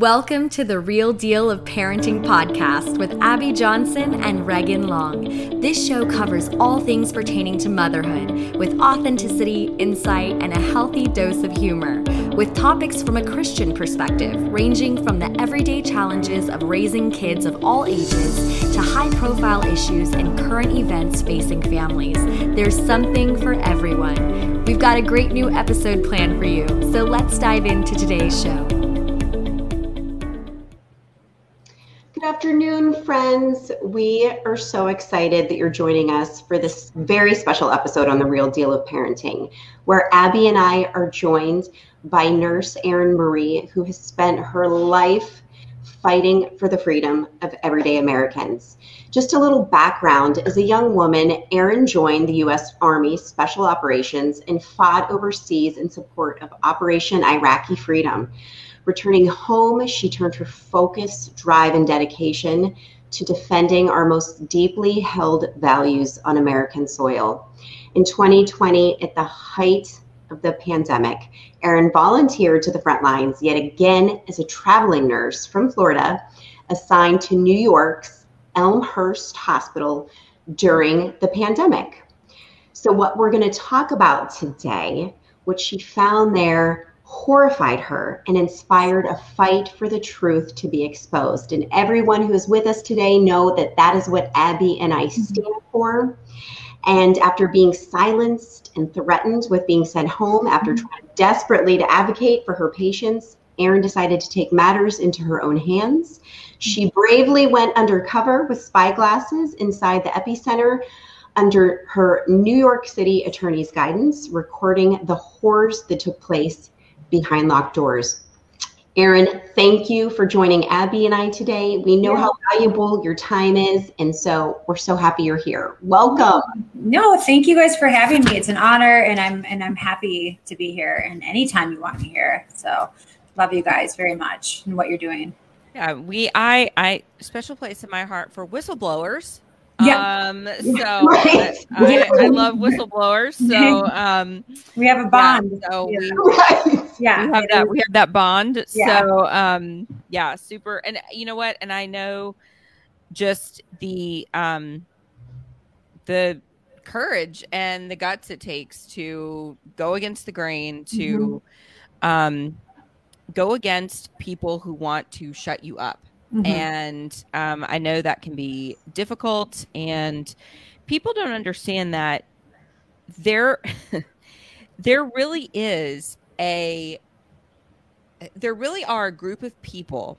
Welcome to the Real Deal of Parenting podcast with Abby Johnson and Regan Long. This show covers all things pertaining to motherhood with authenticity, insight, and a healthy dose of humor, with topics from a Christian perspective, ranging from the everyday challenges of raising kids of all ages to high profile issues and current events facing families. There's something for everyone. We've got a great new episode planned for you, so let's dive into today's show. Afternoon, friends. We are so excited that you're joining us for this very special episode on the real deal of parenting, where Abby and I are joined by nurse Erin Marie, who has spent her life fighting for the freedom of everyday Americans. Just a little background as a young woman, Erin joined the U.S. Army Special Operations and fought overseas in support of Operation Iraqi Freedom. Returning home, she turned her focus, drive, and dedication to defending our most deeply held values on American soil. In 2020, at the height of the pandemic, Erin volunteered to the front lines yet again as a traveling nurse from Florida, assigned to New York's Elmhurst Hospital during the pandemic. So, what we're going to talk about today, what she found there horrified her and inspired a fight for the truth to be exposed. And everyone who is with us today know that that is what Abby and I mm-hmm. stand for. And after being silenced and threatened with being sent home, after mm-hmm. trying desperately to advocate for her patients, Erin decided to take matters into her own hands. She mm-hmm. bravely went undercover with spy glasses inside the epicenter under her New York City attorney's guidance, recording the horrors that took place behind locked doors. Erin, thank you for joining Abby and I today. We know yeah. how valuable your time is, and so we're so happy you're here. Welcome. No, thank you guys for having me. It's an honor, and I'm and I'm happy to be here. And anytime you want me here, so love you guys very much and what you're doing. Yeah, we I I special place in my heart for whistleblowers yeah. Um, so right. I, I, love whistleblowers. So um, we have a bond. Yeah, so we, right. Yeah, we have that. We have that bond. Yeah. So um, yeah, super. And you know what? And I know just the um, the courage and the guts it takes to go against the grain to mm-hmm. um, go against people who want to shut you up Mm-hmm. And um, I know that can be difficult, and people don't understand that there, there really is a, there really are a group of people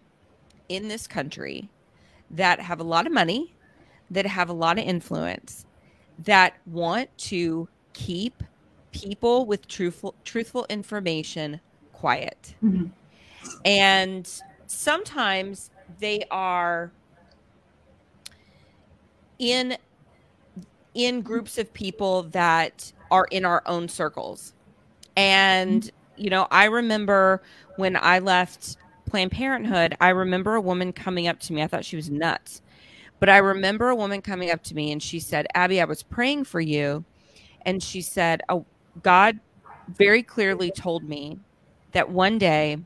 in this country that have a lot of money, that have a lot of influence, that want to keep people with truthful truthful information quiet. Mm-hmm. And sometimes they are in in groups of people that are in our own circles. And you know, I remember when I left Planned Parenthood, I remember a woman coming up to me. I thought she was nuts. But I remember a woman coming up to me and she said, "Abby, I was praying for you." And she said, "Oh, God very clearly told me that one day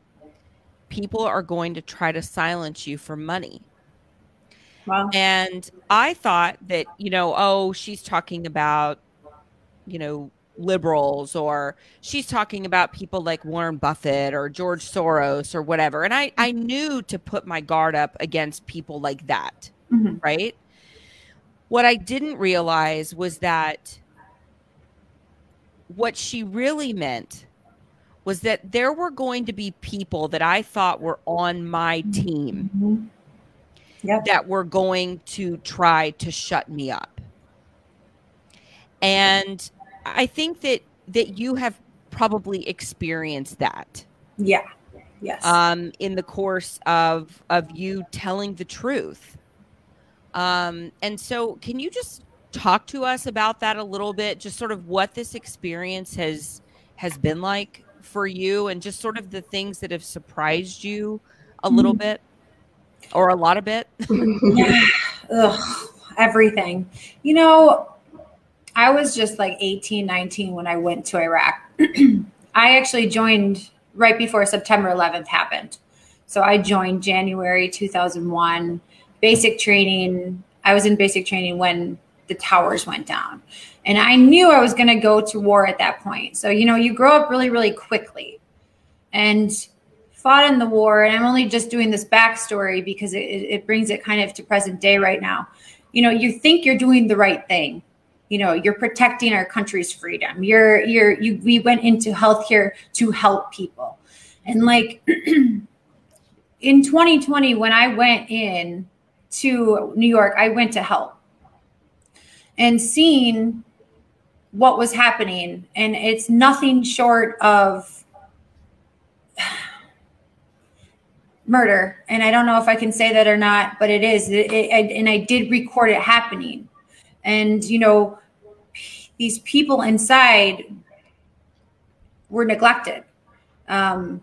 people are going to try to silence you for money. Wow. And I thought that, you know, oh, she's talking about, you know, liberals or she's talking about people like Warren Buffett or George Soros or whatever. And I, I knew to put my guard up against people like that. Mm-hmm. Right. What I didn't realize was that what she really meant was that there were going to be people that I thought were on my team mm-hmm. yep. that were going to try to shut me up. And I think that that you have probably experienced that. Yeah. Yes. Um, in the course of of you telling the truth. Um, and so can you just talk to us about that a little bit, just sort of what this experience has has been like for you and just sort of the things that have surprised you a little mm-hmm. bit or a lot of bit? Ugh, everything. You know, I was just like 18, 19 when I went to Iraq. I actually joined right before September 11th happened. So I joined January 2001, basic training. I was in basic training when the towers went down. And I knew I was going to go to war at that point. So, you know, you grow up really, really quickly and fought in the war. And I'm only just doing this backstory because it, it brings it kind of to present day right now. You know, you think you're doing the right thing. You know, you're protecting our country's freedom. You're, you're, you, we went into healthcare to help people. And like in 2020, when I went in to New York, I went to help and seeing what was happening. And it's nothing short of murder. And I don't know if I can say that or not, but it is. It, it, and I did record it happening. And, you know, these people inside were neglected. Um,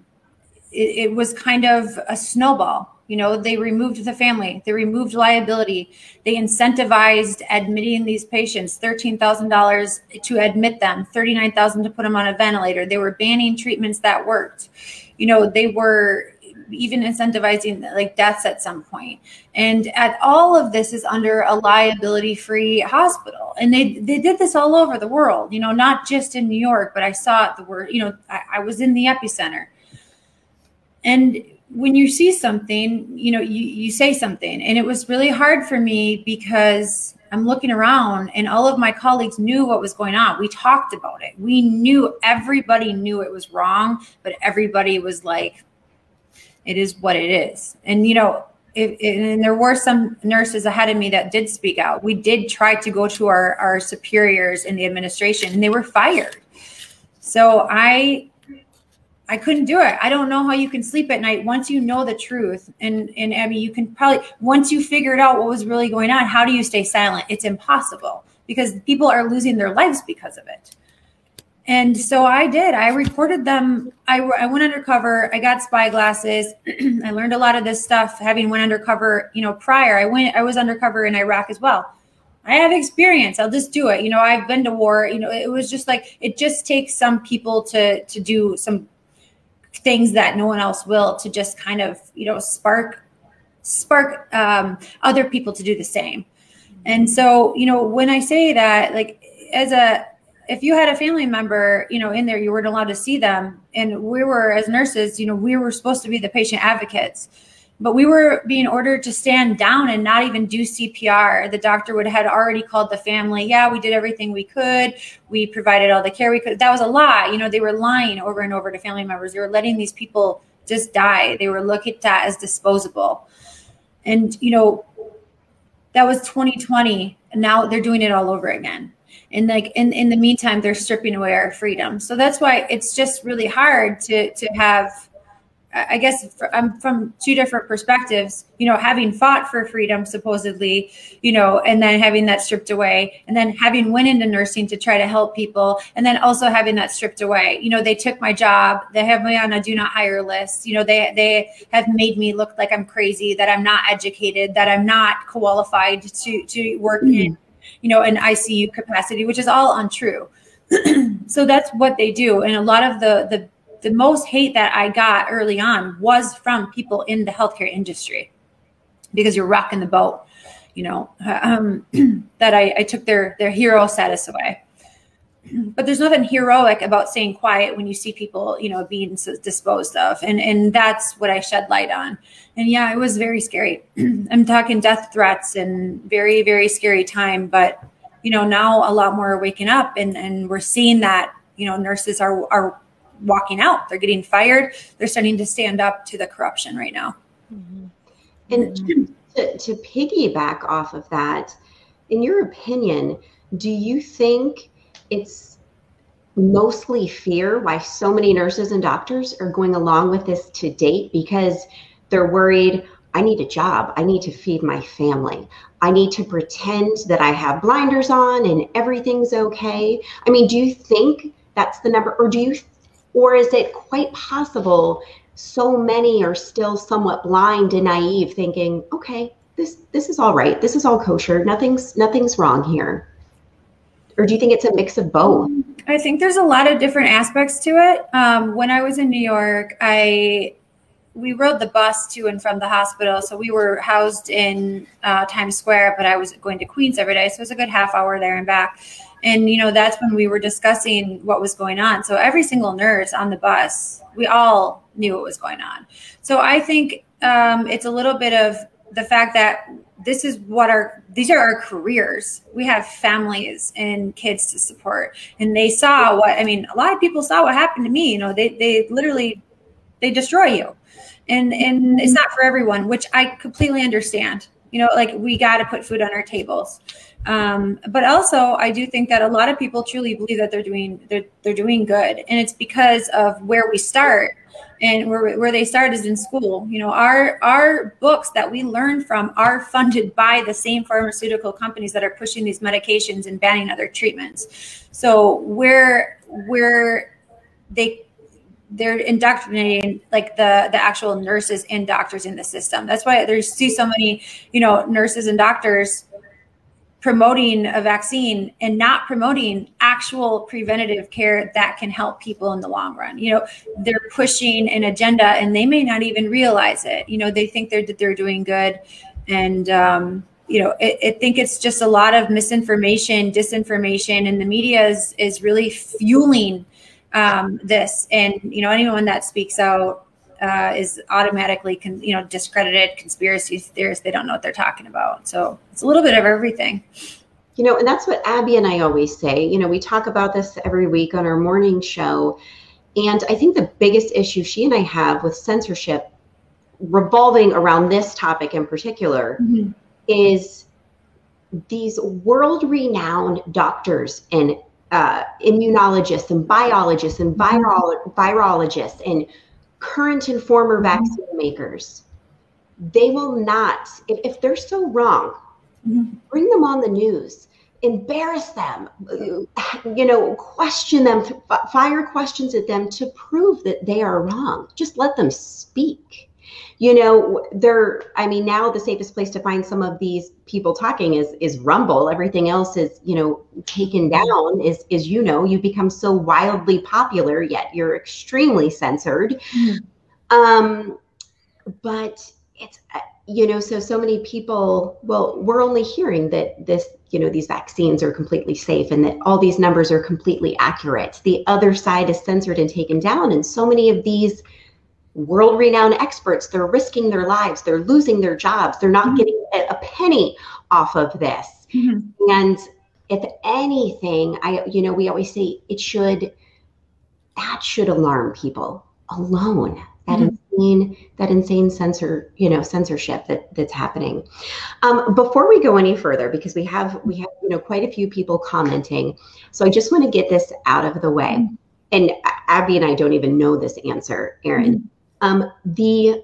it, it was kind of a snowball you know, they removed the family, they removed liability, they incentivized admitting these patients $13,000 to admit them, 39000 to put them on a ventilator. They were banning treatments that worked. You know, they were even incentivizing like deaths at some point. And at all of this is under a liability free hospital. And they, they did this all over the world, you know, not just in New York, but I saw it the word, you know, I, I was in the epicenter. And when you see something, you know, you, you say something. And it was really hard for me because I'm looking around and all of my colleagues knew what was going on. We talked about it. We knew everybody knew it was wrong, but everybody was like, it is what it is. And, you know, if, and there were some nurses ahead of me that did speak out. We did try to go to our, our superiors in the administration and they were fired. So I I couldn't do it. I don't know how you can sleep at night once you know the truth. And and Abby, you can probably once you figured out what was really going on, how do you stay silent? It's impossible because people are losing their lives because of it. And so I did. I reported them. I, I went undercover. I got spy glasses. I learned a lot of this stuff having went undercover. You know, prior I went. I was undercover in Iraq as well. I have experience. I'll just do it. You know, I've been to war. You know, it was just like it just takes some people to to do some things that no one else will to just kind of you know spark spark um, other people to do the same and so you know when i say that like as a if you had a family member you know in there you weren't allowed to see them and we were as nurses you know we were supposed to be the patient advocates but we were being ordered to stand down and not even do CPR. The doctor would had already called the family. Yeah, we did everything we could. We provided all the care we could. That was a lie. You know, they were lying over and over to family members. They were letting these people just die. They were looked at as disposable. And you know, that was 2020. And now they're doing it all over again. And like in, in the meantime, they're stripping away our freedom. So that's why it's just really hard to to have I guess I'm from two different perspectives, you know, having fought for freedom supposedly, you know, and then having that stripped away and then having went into nursing to try to help people and then also having that stripped away. You know, they took my job, they have me on a do not hire list. You know, they they have made me look like I'm crazy, that I'm not educated, that I'm not qualified to to work mm-hmm. in, you know, an ICU capacity, which is all untrue. so that's what they do. And a lot of the the the most hate that I got early on was from people in the healthcare industry because you're rocking the boat, you know, um, that I, I took their, their hero status away. But there's nothing heroic about staying quiet when you see people, you know, being disposed of, and and that's what I shed light on. And yeah, it was very scary. I'm talking death threats and very very scary time. But you know, now a lot more are waking up, and and we're seeing that you know nurses are are walking out. They're getting fired. They're starting to stand up to the corruption right now. Mm-hmm. And to, to piggyback off of that, in your opinion, do you think it's mostly fear why so many nurses and doctors are going along with this to date because they're worried I need a job. I need to feed my family. I need to pretend that I have blinders on and everything's okay. I mean, do you think that's the number, or do you or is it quite possible so many are still somewhat blind and naive thinking, okay, this this is all right. This is all kosher. Nothing's nothing's wrong here. Or do you think it's a mix of both? I think there's a lot of different aspects to it. Um, when I was in New York, I we rode the bus to and from the hospital. So we were housed in uh, Times Square, but I was going to Queens every day. So it was a good half hour there and back. And, you know, that's when we were discussing what was going on. So every single nurse on the bus, we all knew what was going on. So I think um, it's a little bit of the fact that this is what our these are our careers. We have families and kids to support. And they saw what i mean a lot of people saw what happened to me you know they they literally they destroy you. And and it's not for everyone which i completely understand. You know like we got to put food on our tables um, but also i do think that a lot of people truly believe that they're doing they're, they're doing good. And it's because of where we start and where, where they start is in school. You know our our books that we learn from are funded by the same pharmaceutical companies that are pushing these medications and banning other treatments. So where where they they're indoctrinating like the the actual nurses and doctors in the system. That's why there's see so many you know nurses and doctors promoting a vaccine and not promoting actual preventative care that can help people in the long run. You know, they're pushing an agenda and they may not even realize it. You know, they think they're they're doing good, and um, you know, I, I think it's just a lot of misinformation, disinformation, and the media is is really fueling um, this. And you know, anyone that speaks out uh, is automatically, con- you know, discredited conspiracy theorists. They don't know what they're talking about. So it's a little bit of everything. You know, and that's what Abby and I always say. You know, we talk about this every week on our morning show. And I think the biggest issue she and I have with censorship revolving around this topic in particular mm-hmm. is these world renowned doctors and uh, immunologists and biologists and mm-hmm. virologists and current and former mm-hmm. vaccine makers, they will not, if, if they're so wrong, mm-hmm. bring them on the news, embarrass them, you know, question them, fire questions at them to prove that they are wrong. Just let them speak you know they're i mean now the safest place to find some of these people talking is is rumble. Everything else is you know taken down is is you know you become so wildly popular yet you're extremely censored. Mm-hmm. um but it's uh, you know so so many people well we're only hearing that this you know these vaccines are completely safe and that all these numbers are completely accurate. The other side is censored and taken down and so many of these world renowned experts. They're risking their lives, they're losing their jobs, they're not mm-hmm. getting a penny off of this. Mm-hmm. And if anything, I, you know, we always say it should, that should alarm people alone. That mm-hmm. insane, that insane censor, you know, censorship that that's happening. Um, before we go any further, because we have we have you know quite a few people commenting, so I just want to get this out of the way. Mm-hmm. And Abby and I don't even know this answer, Erin. Um, the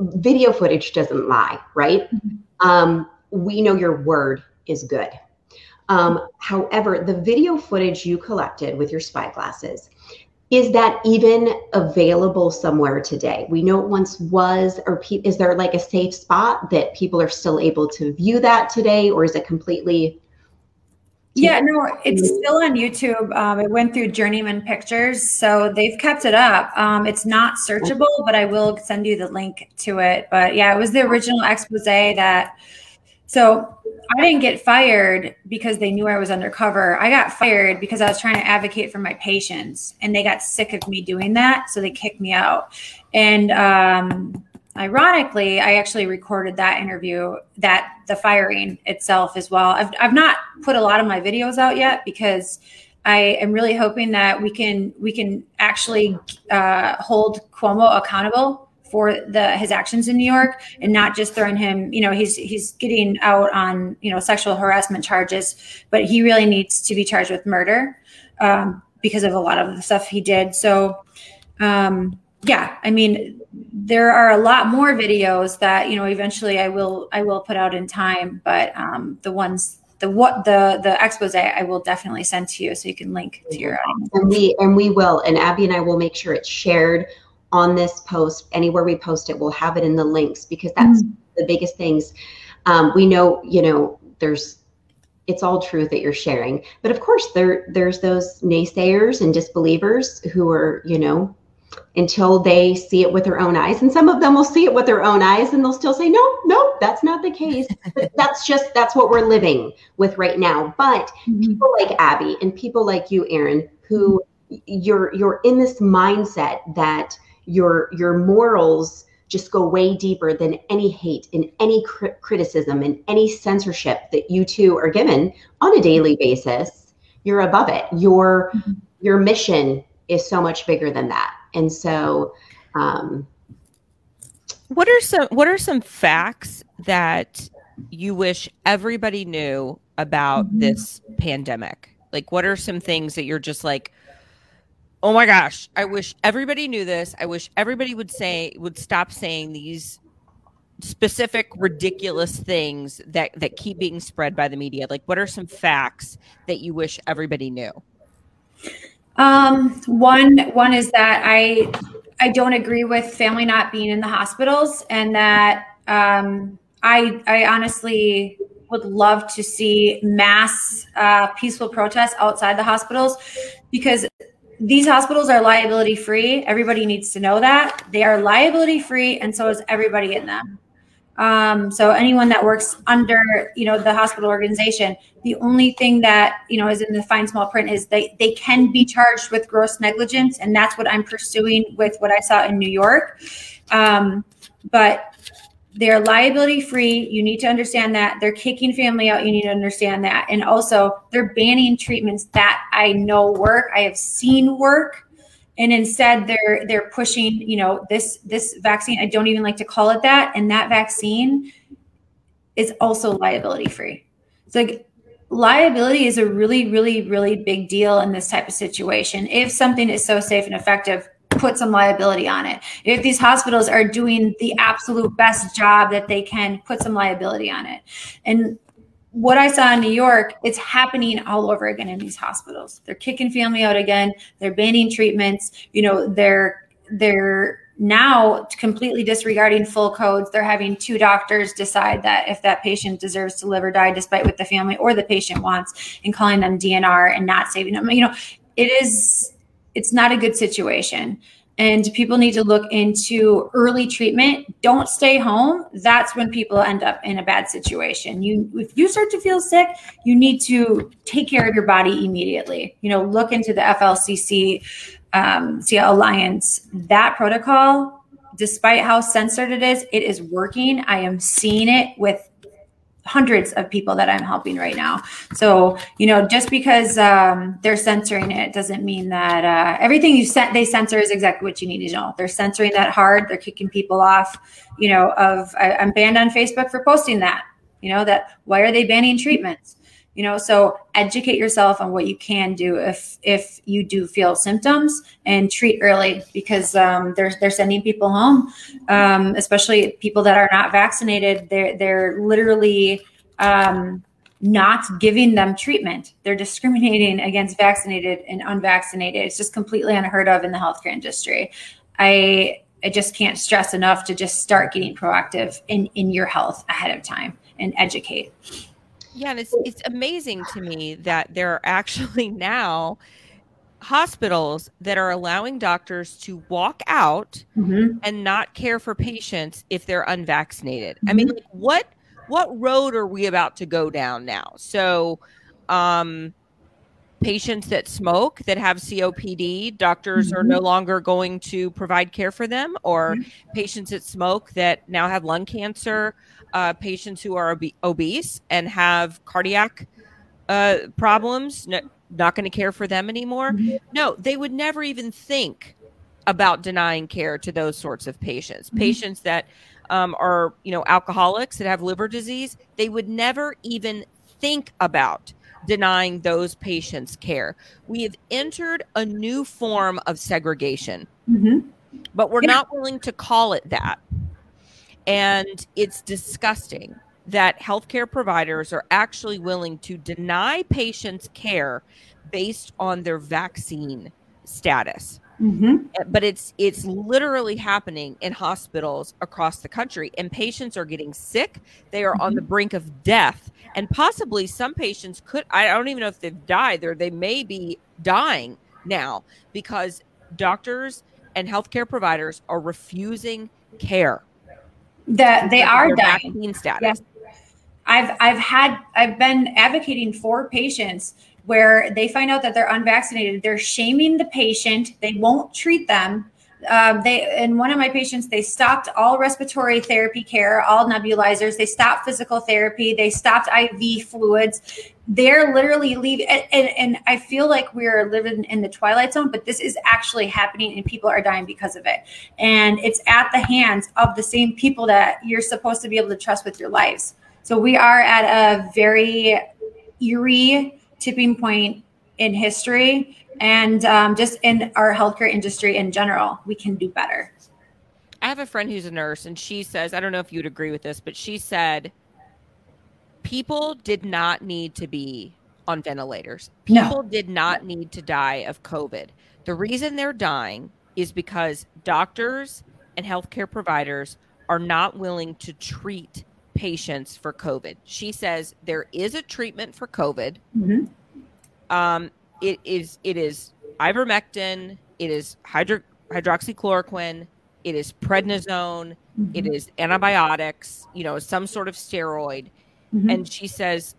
video footage doesn't lie, right? Mm-hmm. Um, we know your word is good. Um, however, the video footage you collected with your spy glasses, is that even available somewhere today? We know it once was, or pe- is there like a safe spot that people are still able to view that today, or is it completely yeah, no, it's still on YouTube. Um, it went through Journeyman Pictures, so they've kept it up. Um, it's not searchable, but I will send you the link to it. But yeah, it was the original expose that. So I didn't get fired because they knew I was undercover. I got fired because I was trying to advocate for my patients, and they got sick of me doing that, so they kicked me out. And um, ironically, I actually recorded that interview, that the firing itself as well. I've, I've not put a lot of my videos out yet because I am really hoping that we can we can actually uh, hold Cuomo accountable for the his actions in New York and not just throwing him. You know, he's he's getting out on you know sexual harassment charges, but he really needs to be charged with murder um, because of a lot of the stuff he did. So. Um, yeah, I mean, there are a lot more videos that you know eventually I will I will put out in time, but um, the ones the what the the expose I will definitely send to you so you can link to your um, and we and we will and Abby and I will make sure it's shared on this post. Anywhere we post it we'll have it in the links because that's mm-hmm. the biggest things. Um, we know you know there's it's all truth that you're sharing. But of course there there's those naysayers and disbelievers who are you know until they see it with their own eyes. And some of them will see it with their own eyes and they'll still say, no, no, that's not the case. but that's just, that's what we're living with right now. But mm-hmm. people like Abby and people like you, Erin, who you're, you're in this mindset that your, your morals just go way deeper than any hate and any cr- criticism and any censorship that you two are given on a daily basis. You're above it. Your, mm-hmm. your mission is so much bigger than that and so, um, what are some what are some facts that you wish everybody knew about mm-hmm. this pandemic? Like, what are some things that you're just like, oh my gosh, I wish everybody knew this. I wish everybody would say would stop saying these specific ridiculous things that that keep being spread by the media. Like, what are some facts that you wish everybody knew? Um, one one is that I I don't agree with family not being in the hospitals, and that um, I I honestly would love to see mass uh, peaceful protests outside the hospitals because these hospitals are liability free. Everybody needs to know that they are liability free, and so is everybody in them. Um, so anyone that works under, you know, the hospital organization, the only thing that, you know, is in the fine small print is they, they can be charged with gross negligence. And that's what I'm pursuing with what I saw in New York. Um, but they're liability free. You need to understand that they're kicking family out. You need to understand that. And also they're banning treatments that I know work. I have seen work and instead they're they're pushing you know this this vaccine i don't even like to call it that. And that vaccine is also liability free. It's like liability is a really really really big deal in this type of situation. If something is so safe and effective put some liability on it. If these hospitals are doing the absolute best job that they can put some liability on it. And what I saw in New York, it's happening all over again in these hospitals. They're kicking family out again. They're banning treatments. You know, they're they're now completely disregarding full codes. They're having two doctors decide that if that patient deserves to live or die, despite what the family or the patient wants, and calling them DNR and not saving them. You know, it is it's not a good situation and people need to look into early treatment? Don't stay home. That's when people end up in a bad situation. You if you start to feel sick you need to take care of your body immediately. You know look into the FLCCC um, alliance that protocol. Despite how censored it is it is working. I am seeing it with hundreds of people that I'm helping right now. So, you know, just because um, they're censoring it doesn't mean that uh, everything you sent they censor is exactly what you need to know. They're censoring that hard. They're kicking people off. You know, of I, I'm banned on Facebook for posting that. You know that why are they banning treatments? You know, so educate yourself on what you can do if if you do feel symptoms and treat early because um, they're they're sending people home, um, especially people that are not vaccinated. They're they're literally um, not giving them treatment. They're discriminating against vaccinated and unvaccinated. It's just completely unheard of in the healthcare industry. I I just can't stress enough to just start getting proactive in in your health ahead of time and educate. Yeah, and it's it's amazing to me that there are actually now hospitals that are allowing doctors to walk out mm-hmm. and not care for patients if they're unvaccinated. Mm-hmm. I mean, mm-hmm. like, what what road are we about to go down now? So, um, patients that smoke that have COPD, doctors mm-hmm. are no longer going to provide care for them, or mm-hmm. patients that smoke that now have lung cancer uh, patients who are ob- obese and have cardiac uh, problems, no, not going to care for them anymore. No, they would never even think about denying care to those sorts of patients. Mm-hmm. Patients that um, are, you know, alcoholics that have liver disease, they would never even think about denying those patients care. We have entered a new form of segregation, mm-hmm. but we're yeah. not willing to call it that. And it's disgusting that healthcare providers are actually willing to deny patients care based on their vaccine status. Mm-hmm. Eh, but it's it's literally happening in hospitals across the country, and patients are getting sick. They are mm-hmm. on the brink of death, and possibly some patients could. I don't even know if they've died. Or they may be dying now because doctors and healthcare providers are refusing care. That they are dying. Vaccine status. Yes. I've I've had I've been advocating for patients where they find out that they're unvaccinated. They're shaming the patient. They won't treat them. Um, they in one of my patients, they stopped all respiratory therapy care, all nebulizers. They stopped physical therapy. They stopped IV fluids. They're literally leaving, and, and, and I feel like we're living in the twilight zone. But this is actually happening, and people are dying because of it. And it's at the hands of the same people that you're supposed to be able to trust with your lives. So we are at a very eerie tipping point in history and um, just in our healthcare industry in general. We can do better. I have a friend who's a nurse, and she says, I don't know if you'd agree with this, but she said people did not need to be on ventilators. People no. did not need to die of COVID. The reason they're dying is because doctors and healthcare providers are not willing to treat patients for COVID. She says there is a treatment for COVID. Mm-hmm. Um, it is it is ivermectin. It is hydro, hydroxychloroquine. It is prednisone. Mm-hmm. It is antibiotics. You know, some sort of steroid. Mm-hmm. And she says,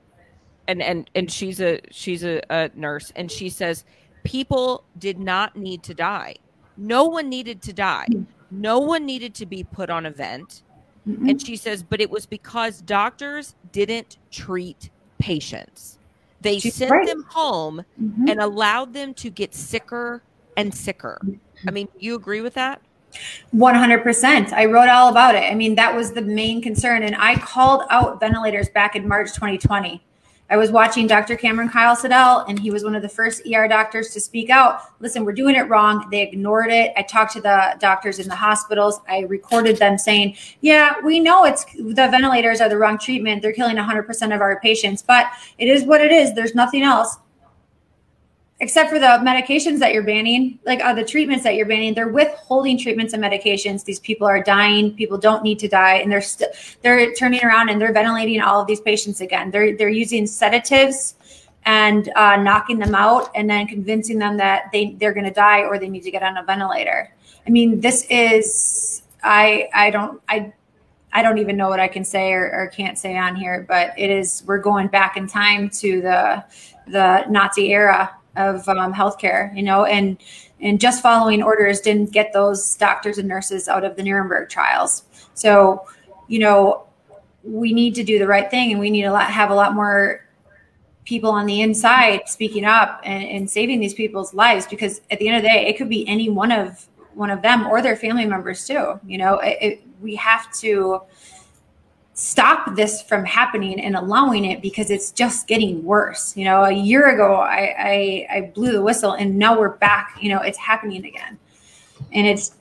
and and and she's a she's a, a nurse, and she says people did not need to die. No one needed to die. Mm-hmm. No one needed to be put on a vent. Mm-hmm. And she says, but it was because doctors didn't treat patients. They She's sent right. them home mm-hmm. and allowed them to get sicker and sicker. I mean, you agree with that? 100%. I wrote all about it. I mean, that was the main concern. And I called out ventilators back in March 2020. I was watching Dr. Cameron Kyle-Sidell, and he was one of the first ER doctors to speak out. Listen, we're doing it wrong. They ignored it. I talked to the doctors in the hospitals. I recorded them saying, Yeah, we know it's the ventilators are the wrong treatment. They're killing 100% of our patients, but it is what it is. There's nothing else except for the medications that you're banning, like uh, the treatments that you're banning, they're withholding treatments and medications. These people are dying. People don't need to die, and they're still they're turning around and they're ventilating all of these patients again. They're they're using sedatives and uh, knocking them out, and then convincing them that they they're going to die or they need to get on a ventilator. I mean, this is I I don't I. I don't even know what I can say or, or can't say on here, but it is we're going back in time to the the Nazi era of um, healthcare, you know, and and just following orders didn't get those doctors and nurses out of the Nuremberg trials. So, you know, we need to do the right thing, and we need to have a lot more people on the inside speaking up and, and saving these people's lives. Because at the end of the day, it could be any one of one of them or their family members too. You know, it, it, we have to stop this from happening and allowing it because it's just getting worse. You know, a year ago I, I, I blew the whistle and now we're back. You know, it's happening again, and it's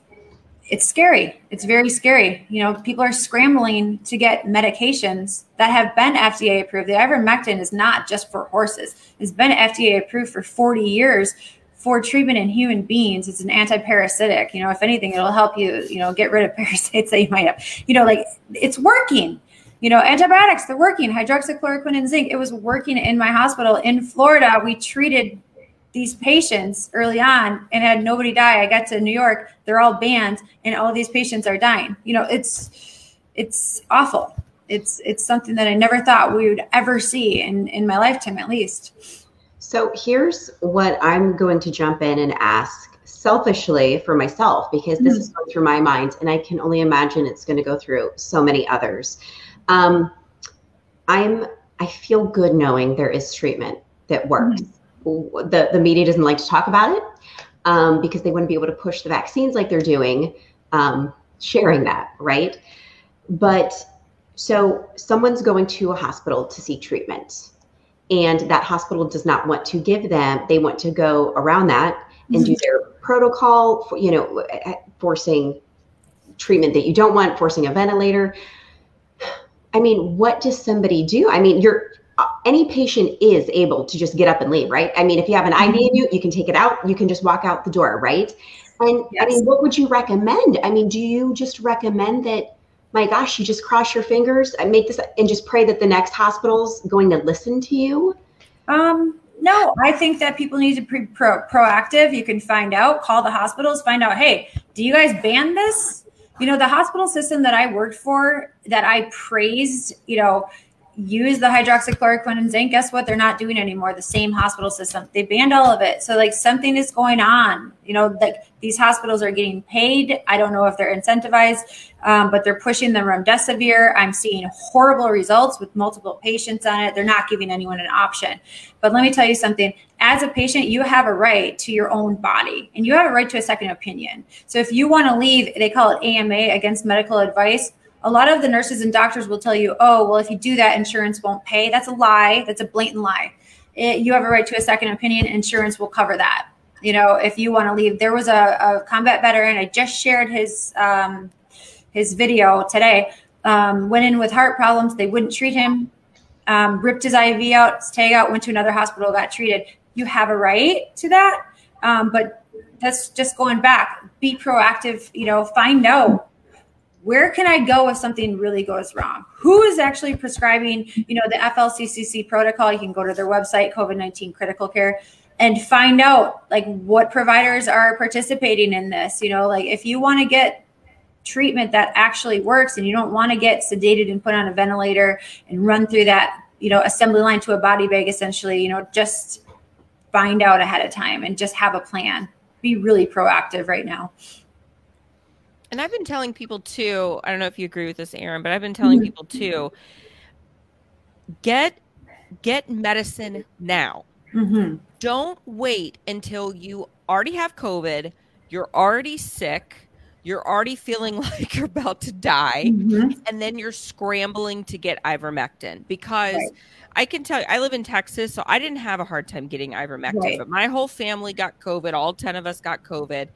it's scary. It's very scary. You know, people are scrambling to get medications that have been FDA approved. The ivermectin is not just for horses. It's been FDA approved for 40 years for treatment in human beings. It's an anti-parasitic. You know, if anything, it'll help you, you know, get rid of parasites that you might have. You know, like it's working you know, antibiotics, they're working, hydroxychloroquine and zinc. It was working in my hospital in Florida. We treated these patients early on and had nobody die. I got to New York, they're all banned, and all these patients are dying. You know, it's it's awful. It's it's something that I never thought we would ever see in, in my lifetime at least. So here's what I'm going to jump in and ask selfishly for myself because this mm-hmm. is going through my mind and I can only imagine it's going to go through so many others. Um, I'm I feel good knowing there is treatment that works. Mm-hmm. The the media doesn't like to talk about it um, because they wouldn't be able to push the vaccines like they're doing, um, sharing that right. But so someone's going to a hospital to seek treatment, and that hospital does not want to give them. They want to go around that and mm-hmm. do their protocol. For, you know, forcing treatment that you don't want, forcing a ventilator I mean, what does somebody do? I mean, you're any patient is able to just get up and leave, right? I mean, if you have an IV in you, you can take it out, you can just walk out the door, right? And yes. I mean, what would you recommend? I mean, do you just recommend that, my gosh, you just cross your fingers and make this and just pray that the next hospital's going to listen to you? Um, no, I think that people need to be pro- proactive. You can find out, call the hospitals, find out, hey, do you guys ban this? You know, the hospital system that I worked for that I praised, you know, use the hydroxychloroquine and zinc, guess what? They're not doing anymore. The same hospital system. They banned all of it. So like something is going on. You know, like these hospitals are getting paid. I don't know if they're incentivized, um, but they're pushing the remdesivir. I'm seeing horrible results with multiple patients on it. They're not giving anyone an option. But let me tell you something. As a patient, you have a right to your own body and you have a right to a second opinion. So if you want to leave, they call it AMA against medical advice a lot of the nurses and doctors will tell you, oh, well, if you do that, insurance won't pay. That's a lie. That's a blatant lie. It, you have a right to a second opinion. Insurance will cover that. You know, if you want to leave, there was a, a, combat veteran. I just shared his um, his video today. Um, went in with heart problems. They wouldn't treat him. Um, ripped his IV out, tag out, went to another hospital, got treated. You have a right to that, um, but that's just going back. Be proactive. You know, find out where can I go if something really goes wrong? Who is actually prescribing, you know, the FLCCC protocol? You can go to their website, COVID 19 Critical Care, and find out like what providers are participating in this. You know, like if you want to get treatment that actually works and you don't want to get sedated and put on a ventilator and run through that, you know, assembly line to a body bag, essentially, you know, just find out ahead of time and just have a plan. Be really proactive right now and I've been telling people too, I don't know if you agree with this, Erin, but I've been telling mm-hmm. people too, get get medicine now. Mm-hmm. Don't wait until you already have COVID, you're already sick, you're already feeling like you're about to die, mm-hmm. and then you're scrambling to get ivermectin because right. I can tell you, I live in Texas, so I didn't have a hard time getting ivermectin, right. but my whole family got COVID. All 10 of us got COVID.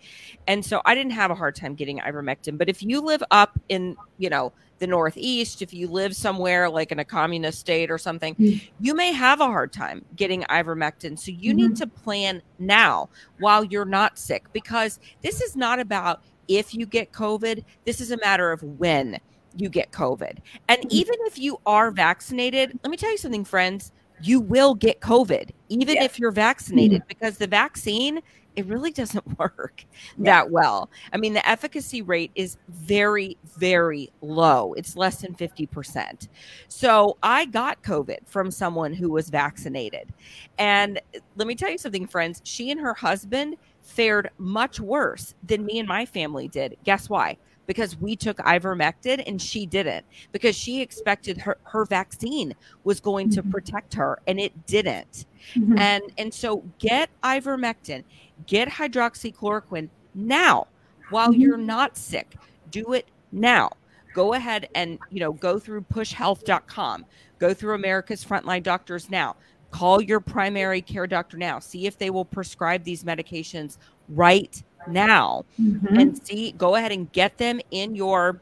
And so I didn't have a hard time getting ivermectin. But if you live up in, you know, the Northeast, if you live somewhere like in a communist state or something, mm-hmm. you may have a hard time getting ivermectin. So you mm-hmm. need to plan now while you're not sick because this is not about if you get COVID, this is a matter of when you get COVID. And mm-hmm. even if you are vaccinated, let me tell you something, friends, you will get COVID, even yeah. if you're vaccinated, mm-hmm. because the vaccine, it really doesn't work yeah. that well. I mean, the efficacy rate is very, very low. It's less than 50%. So I got COVID from someone who was vaccinated. And let me tell you something, friends, she and her husband fared much worse than me and my family did. Guess why? because we took ivermectin and she didn't because she expected her, her vaccine was going to mm-hmm. protect her and it didn't. Mm-hmm. And and so get ivermectin, get hydroxychloroquine now while mm-hmm. you're not sick. Do it now. Go ahead and you know go through pushhealth.com. Go through America's Frontline Doctors now. Call your primary care doctor now. See if they will prescribe these medications right now mm-hmm. and see go ahead and get them in your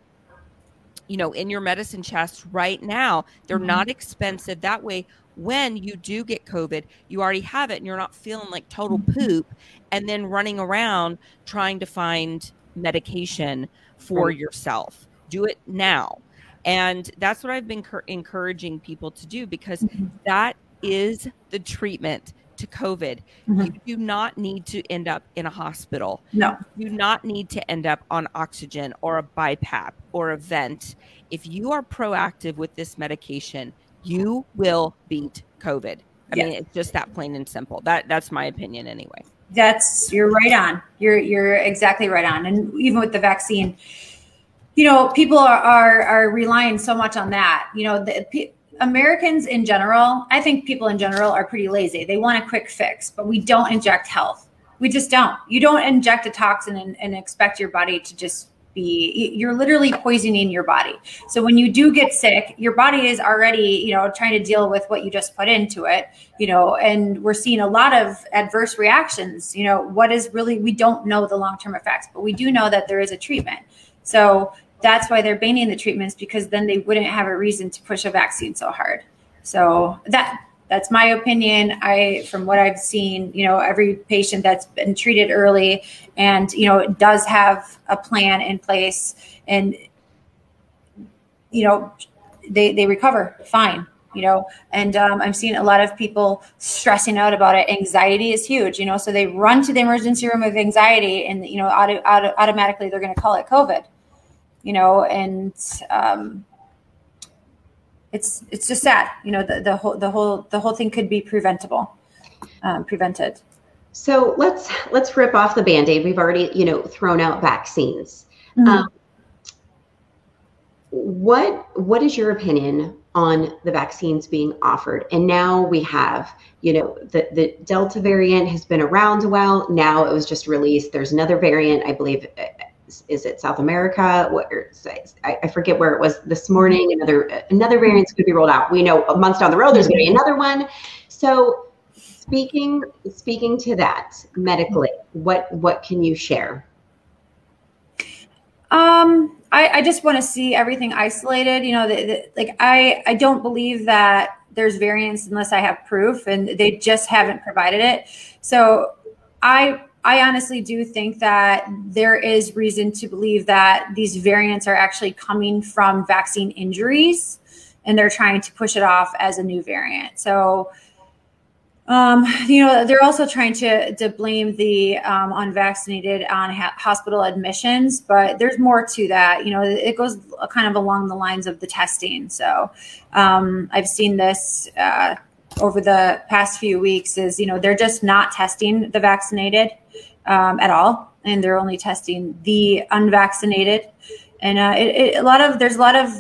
you know in your medicine chest right now they're mm-hmm. not expensive that way when you do get covid you already have it and you're not feeling like total mm-hmm. poop and then running around trying to find medication for right. yourself do it now and that's what i've been cur- encouraging people to do because mm-hmm. that is the treatment to COVID, mm-hmm. you do not need to end up in a hospital. No. You do not need to end up on oxygen or a BiPAP or a vent. If you are proactive with this medication, you will beat COVID. I yeah. mean, it's just that plain and simple. That that's my opinion anyway. That's you're right on. You're you're exactly right on. And even with the vaccine, you know, people are are, are relying so much on that. You know, the Americans in general, I think people in general are pretty lazy. They want a quick fix, but we don't inject health. We just don't. You don't inject a toxin and, and expect your body to just be you're literally poisoning your body. So when you do get sick, your body is already, you know, trying to deal with what you just put into it, you know, and we're seeing a lot of adverse reactions. You know, what is really we don't know the long-term effects, but we do know that there is a treatment. So that's why they're banning the treatments because then they wouldn't have a reason to push a vaccine so hard. So that that's my opinion. I from what I've seen, you know, every patient that's been treated early and you know does have a plan in place and you know they they recover fine. you know and um, i'm seeing a lot of people stressing out about it anxiety is huge you know so they run to the emergency room with anxiety and you know auto, auto, automatically they're going to call it covid you know and um, it's it's just sad you know the, the whole the whole the whole thing could be preventable um, prevented. So let's let's rip off the band-aid. We've already you know thrown out vaccines. Mm-hmm. um, what what is your opinion on the vaccines being offered? And now we have you know the the delta variant has been around a while. Now it was just released. There's another variant i believe is it south america? What I, I forget where it was this morning. Another another variant's going to be rolled out. We know months down the road there's going to be another one. So speaking speaking to that medically what what can you share? Um I, I just want to see everything isolated. You know, the, the, like I I don't believe that there's variants unless I have proof, and they just haven't provided it. So I I honestly do think that there is reason to believe that these variants are actually coming from vaccine injuries, and they're trying to push it off as a new variant. So um, you know, they're also trying to to blame the um, unvaccinated on ha- hospital admissions, but there's more to that. You know, it goes kind of along the lines of the testing. So um, I've seen this uh, over the past few weeks. Is you know they're just not testing the vaccinated um, at all, and they're only testing the unvaccinated. And uh, it, it, a lot of there's a lot of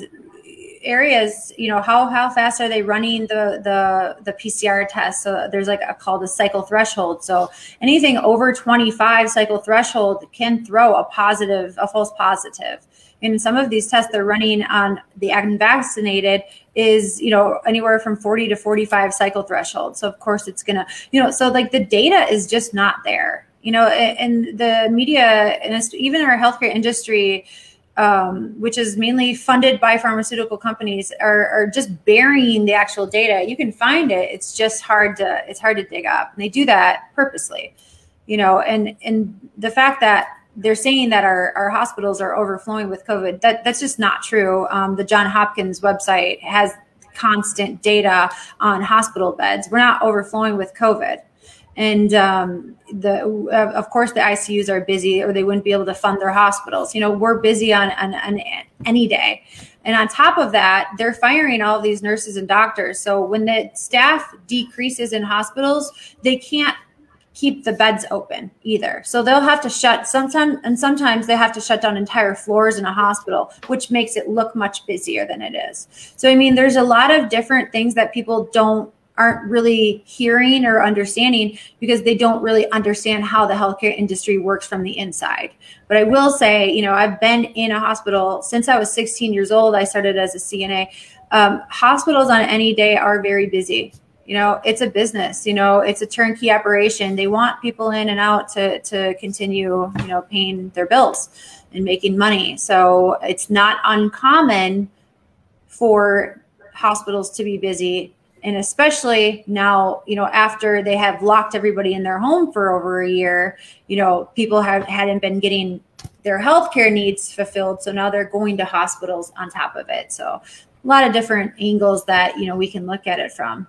areas, you know, how how fast are they running the the the PCR test? So there's like a called a cycle threshold. So anything over 25 cycle threshold can throw a positive, a false positive. And some of these tests they're running on the unvaccinated is you know anywhere from 40 to 45 cycle threshold. So of course it's gonna you know so like the data is just not there. You know, and the media and even our healthcare industry um, which is mainly funded by pharmaceutical companies, are, are, just burying the actual data. You can find it; it's just hard to it's hard to dig up, and they do that purposely, you know. And and the fact that they're saying that our, our hospitals are overflowing with COVID, that that's just not true. Um, the John Hopkins website has constant data on hospital beds. We're not overflowing with COVID and um, the uh, of course the ICUs are busy or they wouldn't be able to fund their hospitals. You know, we're busy on, on, on any day. And on top of that, they're firing all these nurses and doctors. So when the staff decreases in hospitals, they can't keep the beds open either. So they'll have to shut sometimes and sometimes they have to shut down entire floors in a hospital, which makes it look much busier than it is. So I mean there's a lot of different things that people don't aren't really hearing or understanding because they don't really understand how the healthcare industry works from the inside. But I will say, you know, I've been in a hospital since I was 16 years old. I started as a CNA. Um, hospitals on any day are very busy. You know, it's a business. You know, it's a turnkey operation. They want people in and out to to continue, you know, paying their bills and making money. So it's not uncommon for hospitals to be busy and especially now you know after they have locked everybody in their home for over a year you know people have hadn't been getting their healthcare needs fulfilled. So now they're going to hospitals on top of it. So a lot of different angles that you know we can look at it from.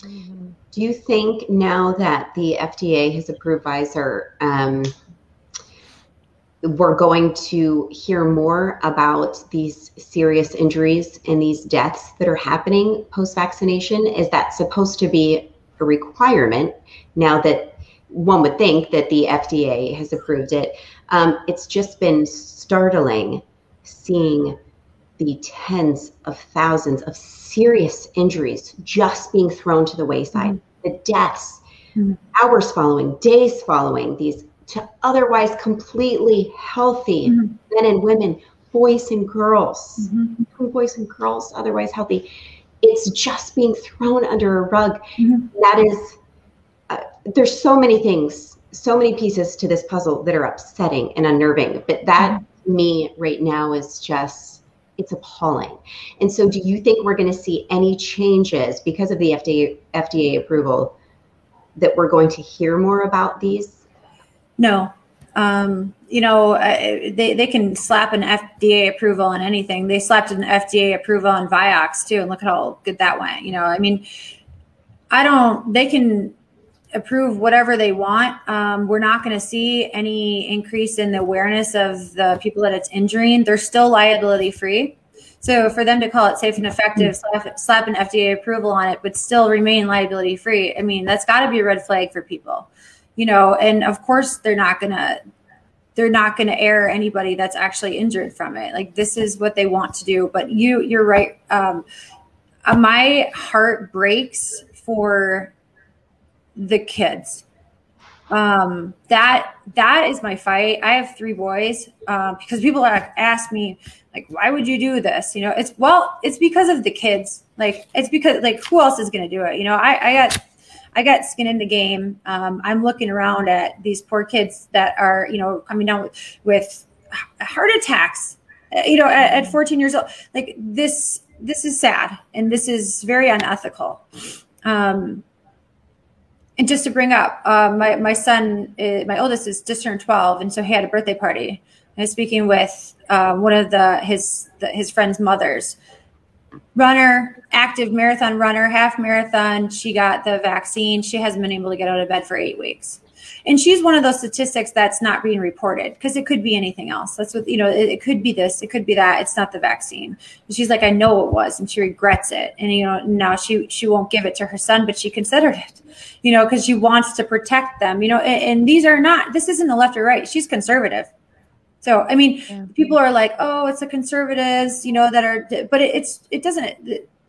Do you think now that the fda has approved pfizer um, we're going to hear more about these serious injuries and these deaths that are happening post vaccination. Is that supposed to be a requirement now that one would think that the FDA has approved it? Um, it's just been startling seeing the tens of thousands of serious injuries just being thrown to the wayside, mm-hmm. the deaths, mm-hmm. hours following, days following these to otherwise completely healthy mm-hmm. men and women, boys and girls, mm-hmm. boys and girls, otherwise healthy. It's just being thrown under a rug. Mm-hmm. That is, uh, there's so many things, so many pieces to this puzzle that are upsetting and unnerving. But that, mm-hmm. me, right now is just, it's appalling. And so, do you think we're going to see any changes because of the FDA FDA approval that we're going to hear more about these no, Um, you know, uh, they, they can slap an FDA approval on anything. They slapped an FDA approval on Vioxx too, and look at how good that went. You know, I mean, I don't. They can approve whatever they want. Um, we're not going to see any increase in the awareness of the people that it's injuring. They're still liability free. So for them to call it safe and effective, slap, slap an FDA approval on it, but still remain liability free, I mean, that's got to be a red flag for people, you know. And of course, they're not to they're not going to air anybody that's actually injured from it. Like this is what they want to do. But you, you're right. Um, uh, my heart breaks for the kids. Um, that that is my fight. I have three boys uh, because people ask me like, why would you do this? You know, it's well, it's because of the kids. Like, it's because like who else is going to do it? You know, I, I got I got skin in the game. Um, I'm looking around at these poor kids that are you know coming down with, with heart attacks. Uh, you know, at, at 14 years old, like this this is sad and this is very unethical. Um, and just to bring up, uh, my my son, uh, my oldest is just turned twelve, and so he had a birthday party. I was speaking with uh, one of the his the, his friend's mothers, runner, active marathon runner, half marathon. She got the vaccine. She hasn't been able to get out of bed for eight weeks. And she's one of those statistics that's not being reported because it could be anything else. That's what, you know, it, it, could be this, it could be that. It's not the vaccine. And she's like, I know it was. And she regrets it. And, you know, now she, she won't give it to her son, but she considered it, you know, because she wants to protect them, you know, and, and these are not, this isn't the left or right. She's conservative. So, I mean, yeah. people are like, oh, it's the conservatives, you know, that are, but it, it's, it doesn't,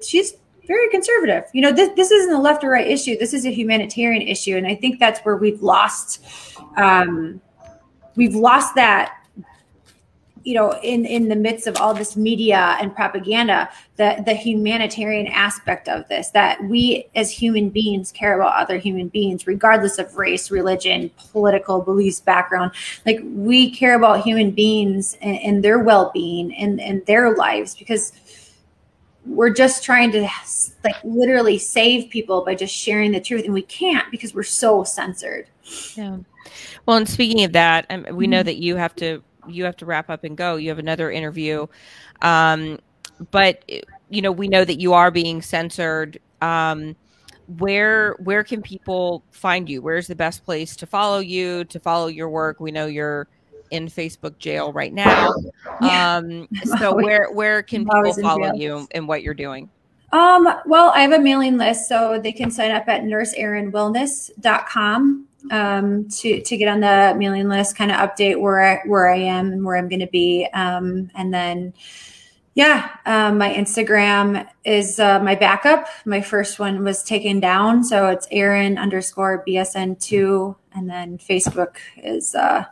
she's very conservative. You know, this this isn't a left or right issue. This is a humanitarian issue, and I think that's where we've lost um, we've lost that. You know, in in the midst of all this media and propaganda, the the humanitarian aspect of this that we as human beings care about other human beings, regardless of race, religion, political beliefs, background. Like we care about human beings and, and their well being and and their lives because we're just trying to like literally save people by just sharing the truth and we can't because we're so censored yeah well and speaking of that um, we know mm-hmm. that you have to you have to wrap up and go. You have another interview. Um, but you know we know that you are being censored. Um, where where can people find you? Where's the best place to follow you to follow your work? We know you're in Facebook jail right now. Yeah. Um, so where where can people follow you and what you're doing? Um, well, I have a mailing list, so they can sign up at nurseerinwellness.com um, to to get on the mailing list, kind of update where I, where I am and where I'm going to be, um, and then yeah, um, my Instagram is uh, my backup. My first one was taken down, so it's Erin underscore BSN two, and then Facebook is uh,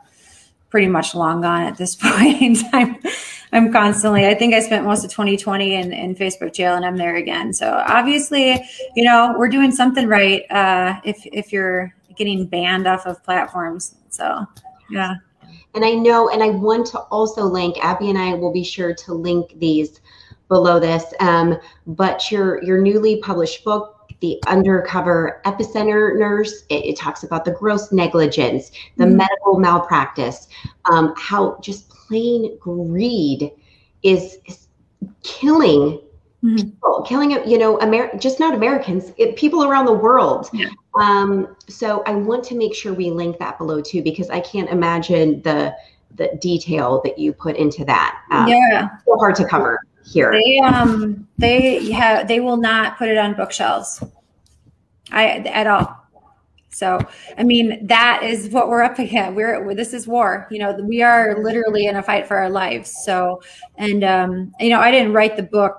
pretty much long gone at this point. I'm, I'm constantly, I think I spent most of 2020 in, in Facebook jail and I'm there again. So obviously, you know, we're doing something right uh, if, if you're getting banned off of platforms. So, yeah. And I know, and I want to also link, Abby and I will be sure to link these below this. Um, but your your newly published book, the undercover epicenter nurse. It, it talks about the gross negligence, the mm-hmm. medical malpractice, um, how just plain greed is, is killing mm-hmm. people, killing you know, Amer- just not Americans, it, people around the world. Yeah. Um, so I want to make sure we link that below too, because I can't imagine the the detail that you put into that. Um, yeah, so hard to cover here. They um they have they will not put it on bookshelves. I at all. So, I mean, that is what we're up against. We're this is war. You know, we are literally in a fight for our lives. So, and um, you know, I didn't write the book.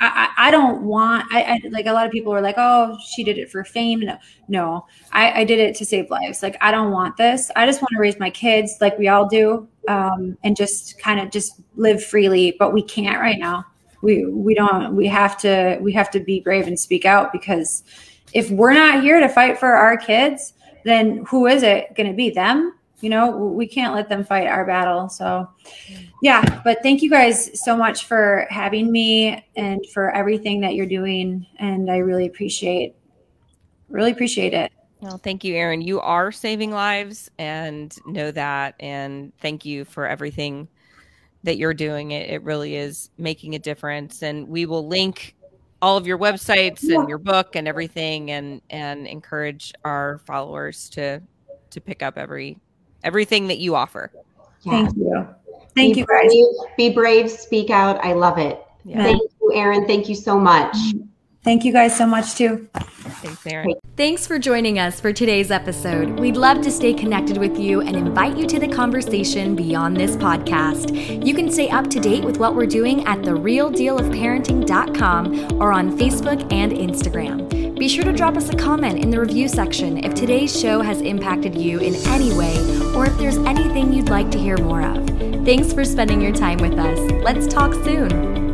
I, I, don't want. I, I, like a lot of people are like, oh, she did it for fame. No, no, I, I did it to save lives. Like, I don't want this. I just want to raise my kids, like we all do, um, and just kind of just live freely. But we can't right now. We we don't. We have to. We have to be brave and speak out because if we're not here to fight for our kids, then who is it going to be? Them? You know, we can't let them fight our battle. So, yeah, but thank you guys so much for having me and for everything that you're doing. And I really appreciate, really appreciate it. Well, thank you, Erin. You are saving lives and know that. And thank you for everything that you're doing. It, it really is making a difference. And we will link all of your websites and your book and everything and and encourage our followers to to pick up every everything that you offer. Thank you. Thank be you guys. Brave, be brave, speak out. I love it. Yeah. Thank you, Erin. Thank you so much. Mm-hmm. Thank you guys so much too. Thanks, Erin. Thanks for joining us for today's episode. We'd love to stay connected with you and invite you to the conversation beyond this podcast. You can stay up to date with what we're doing at therealdealofparenting.com or on Facebook and Instagram. Be sure to drop us a comment in the review section if today's show has impacted you in any way or if there's anything you'd like to hear more of. Thanks for spending your time with us. Let's talk soon.